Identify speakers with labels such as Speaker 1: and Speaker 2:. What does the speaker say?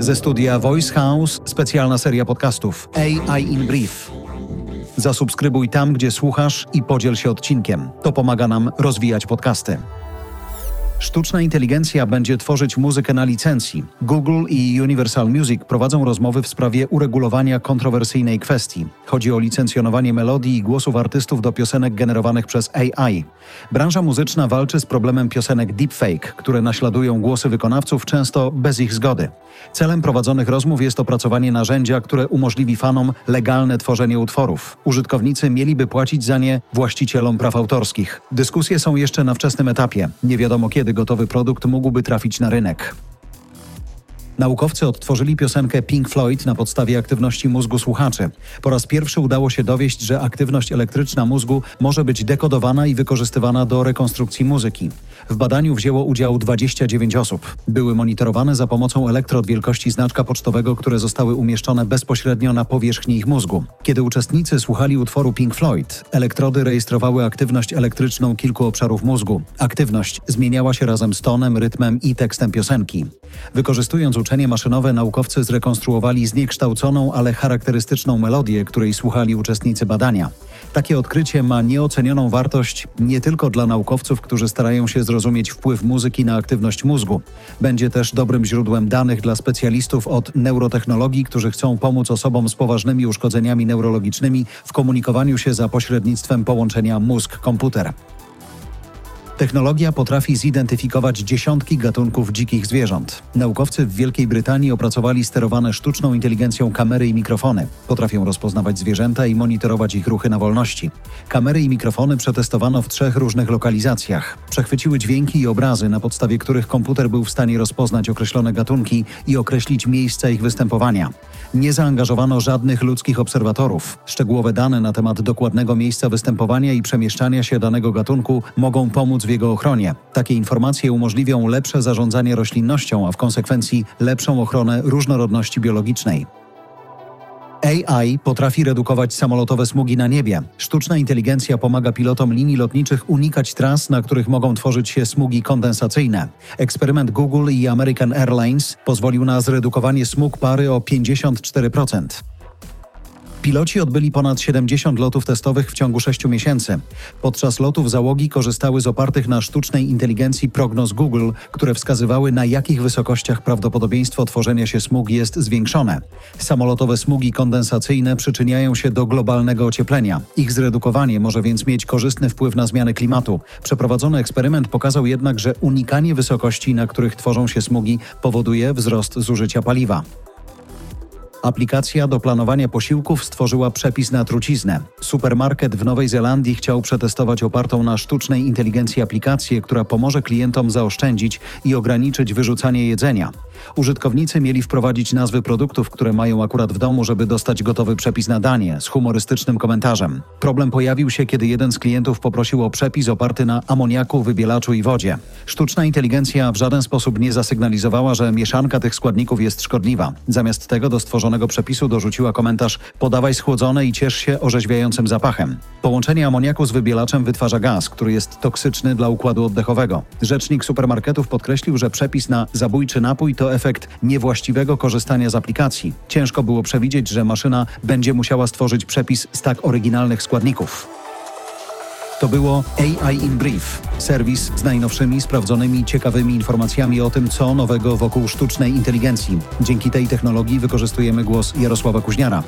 Speaker 1: Ze studia Voice House specjalna seria podcastów AI in Brief. Zasubskrybuj tam, gdzie słuchasz i podziel się odcinkiem. To pomaga nam rozwijać podcasty. Sztuczna inteligencja będzie tworzyć muzykę na licencji. Google i Universal Music prowadzą rozmowy w sprawie uregulowania kontrowersyjnej kwestii. Chodzi o licencjonowanie melodii i głosów artystów do piosenek generowanych przez AI. Branża muzyczna walczy z problemem piosenek deepfake, które naśladują głosy wykonawców często bez ich zgody. Celem prowadzonych rozmów jest opracowanie narzędzia, które umożliwi fanom legalne tworzenie utworów. Użytkownicy mieliby płacić za nie właścicielom praw autorskich. Dyskusje są jeszcze na wczesnym etapie. Nie wiadomo kiedy gotowy produkt mógłby trafić na rynek. Naukowcy odtworzyli piosenkę Pink Floyd na podstawie aktywności mózgu słuchaczy. Po raz pierwszy udało się dowieść, że aktywność elektryczna mózgu może być dekodowana i wykorzystywana do rekonstrukcji muzyki. W badaniu wzięło udział 29 osób. Były monitorowane za pomocą elektrod wielkości znaczka pocztowego, które zostały umieszczone bezpośrednio na powierzchni ich mózgu. Kiedy uczestnicy słuchali utworu Pink Floyd, elektrody rejestrowały aktywność elektryczną kilku obszarów mózgu. Aktywność zmieniała się razem z tonem, rytmem i tekstem piosenki. Wykorzystując uczenie maszynowe, naukowcy zrekonstruowali zniekształconą, ale charakterystyczną melodię, której słuchali uczestnicy badania. Takie odkrycie ma nieocenioną wartość nie tylko dla naukowców, którzy starają się zrozumieć wpływ muzyki na aktywność mózgu. Będzie też dobrym źródłem danych dla specjalistów od neurotechnologii, którzy chcą pomóc osobom z poważnymi uszkodzeniami neurologicznymi w komunikowaniu się za pośrednictwem połączenia mózg-komputer. Technologia potrafi zidentyfikować dziesiątki gatunków dzikich zwierząt. Naukowcy w Wielkiej Brytanii opracowali sterowane sztuczną inteligencją kamery i mikrofony. Potrafią rozpoznawać zwierzęta i monitorować ich ruchy na wolności. Kamery i mikrofony przetestowano w trzech różnych lokalizacjach. Przechwyciły dźwięki i obrazy, na podstawie których komputer był w stanie rozpoznać określone gatunki i określić miejsca ich występowania. Nie zaangażowano żadnych ludzkich obserwatorów. Szczegółowe dane na temat dokładnego miejsca występowania i przemieszczania się danego gatunku mogą pomóc w jego ochronie. Takie informacje umożliwią lepsze zarządzanie roślinnością, a w konsekwencji lepszą ochronę różnorodności biologicznej. AI potrafi redukować samolotowe smugi na niebie. Sztuczna inteligencja pomaga pilotom linii lotniczych unikać tras, na których mogą tworzyć się smugi kondensacyjne. Eksperyment Google i American Airlines pozwolił na zredukowanie smug pary o 54%. Piloci odbyli ponad 70 lotów testowych w ciągu 6 miesięcy. Podczas lotów załogi korzystały z opartych na sztucznej inteligencji prognoz Google, które wskazywały na jakich wysokościach prawdopodobieństwo tworzenia się smug jest zwiększone. Samolotowe smugi kondensacyjne przyczyniają się do globalnego ocieplenia. Ich zredukowanie może więc mieć korzystny wpływ na zmianę klimatu. Przeprowadzony eksperyment pokazał jednak, że unikanie wysokości, na których tworzą się smugi, powoduje wzrost zużycia paliwa. Aplikacja do planowania posiłków stworzyła przepis na truciznę. Supermarket w Nowej Zelandii chciał przetestować opartą na sztucznej inteligencji aplikację, która pomoże klientom zaoszczędzić i ograniczyć wyrzucanie jedzenia. Użytkownicy mieli wprowadzić nazwy produktów, które mają akurat w domu, żeby dostać gotowy przepis na danie z humorystycznym komentarzem. Problem pojawił się, kiedy jeden z klientów poprosił o przepis oparty na amoniaku, wybielaczu i wodzie. Sztuczna inteligencja w żaden sposób nie zasygnalizowała, że mieszanka tych składników jest szkodliwa. Zamiast tego do stworzonego przepisu dorzuciła komentarz: Podawaj schłodzone i ciesz się orzeźwiającym zapachem. Połączenie amoniaku z wybielaczem wytwarza gaz, który jest toksyczny dla układu oddechowego. Rzecznik supermarketów podkreślił, że przepis na zabójczy napój efekt niewłaściwego korzystania z aplikacji. Ciężko było przewidzieć, że maszyna będzie musiała stworzyć przepis z tak oryginalnych składników. To było AI in Brief, serwis z najnowszymi, sprawdzonymi, ciekawymi informacjami o tym, co nowego wokół sztucznej inteligencji. Dzięki tej technologii wykorzystujemy głos Jarosława Kuźniara.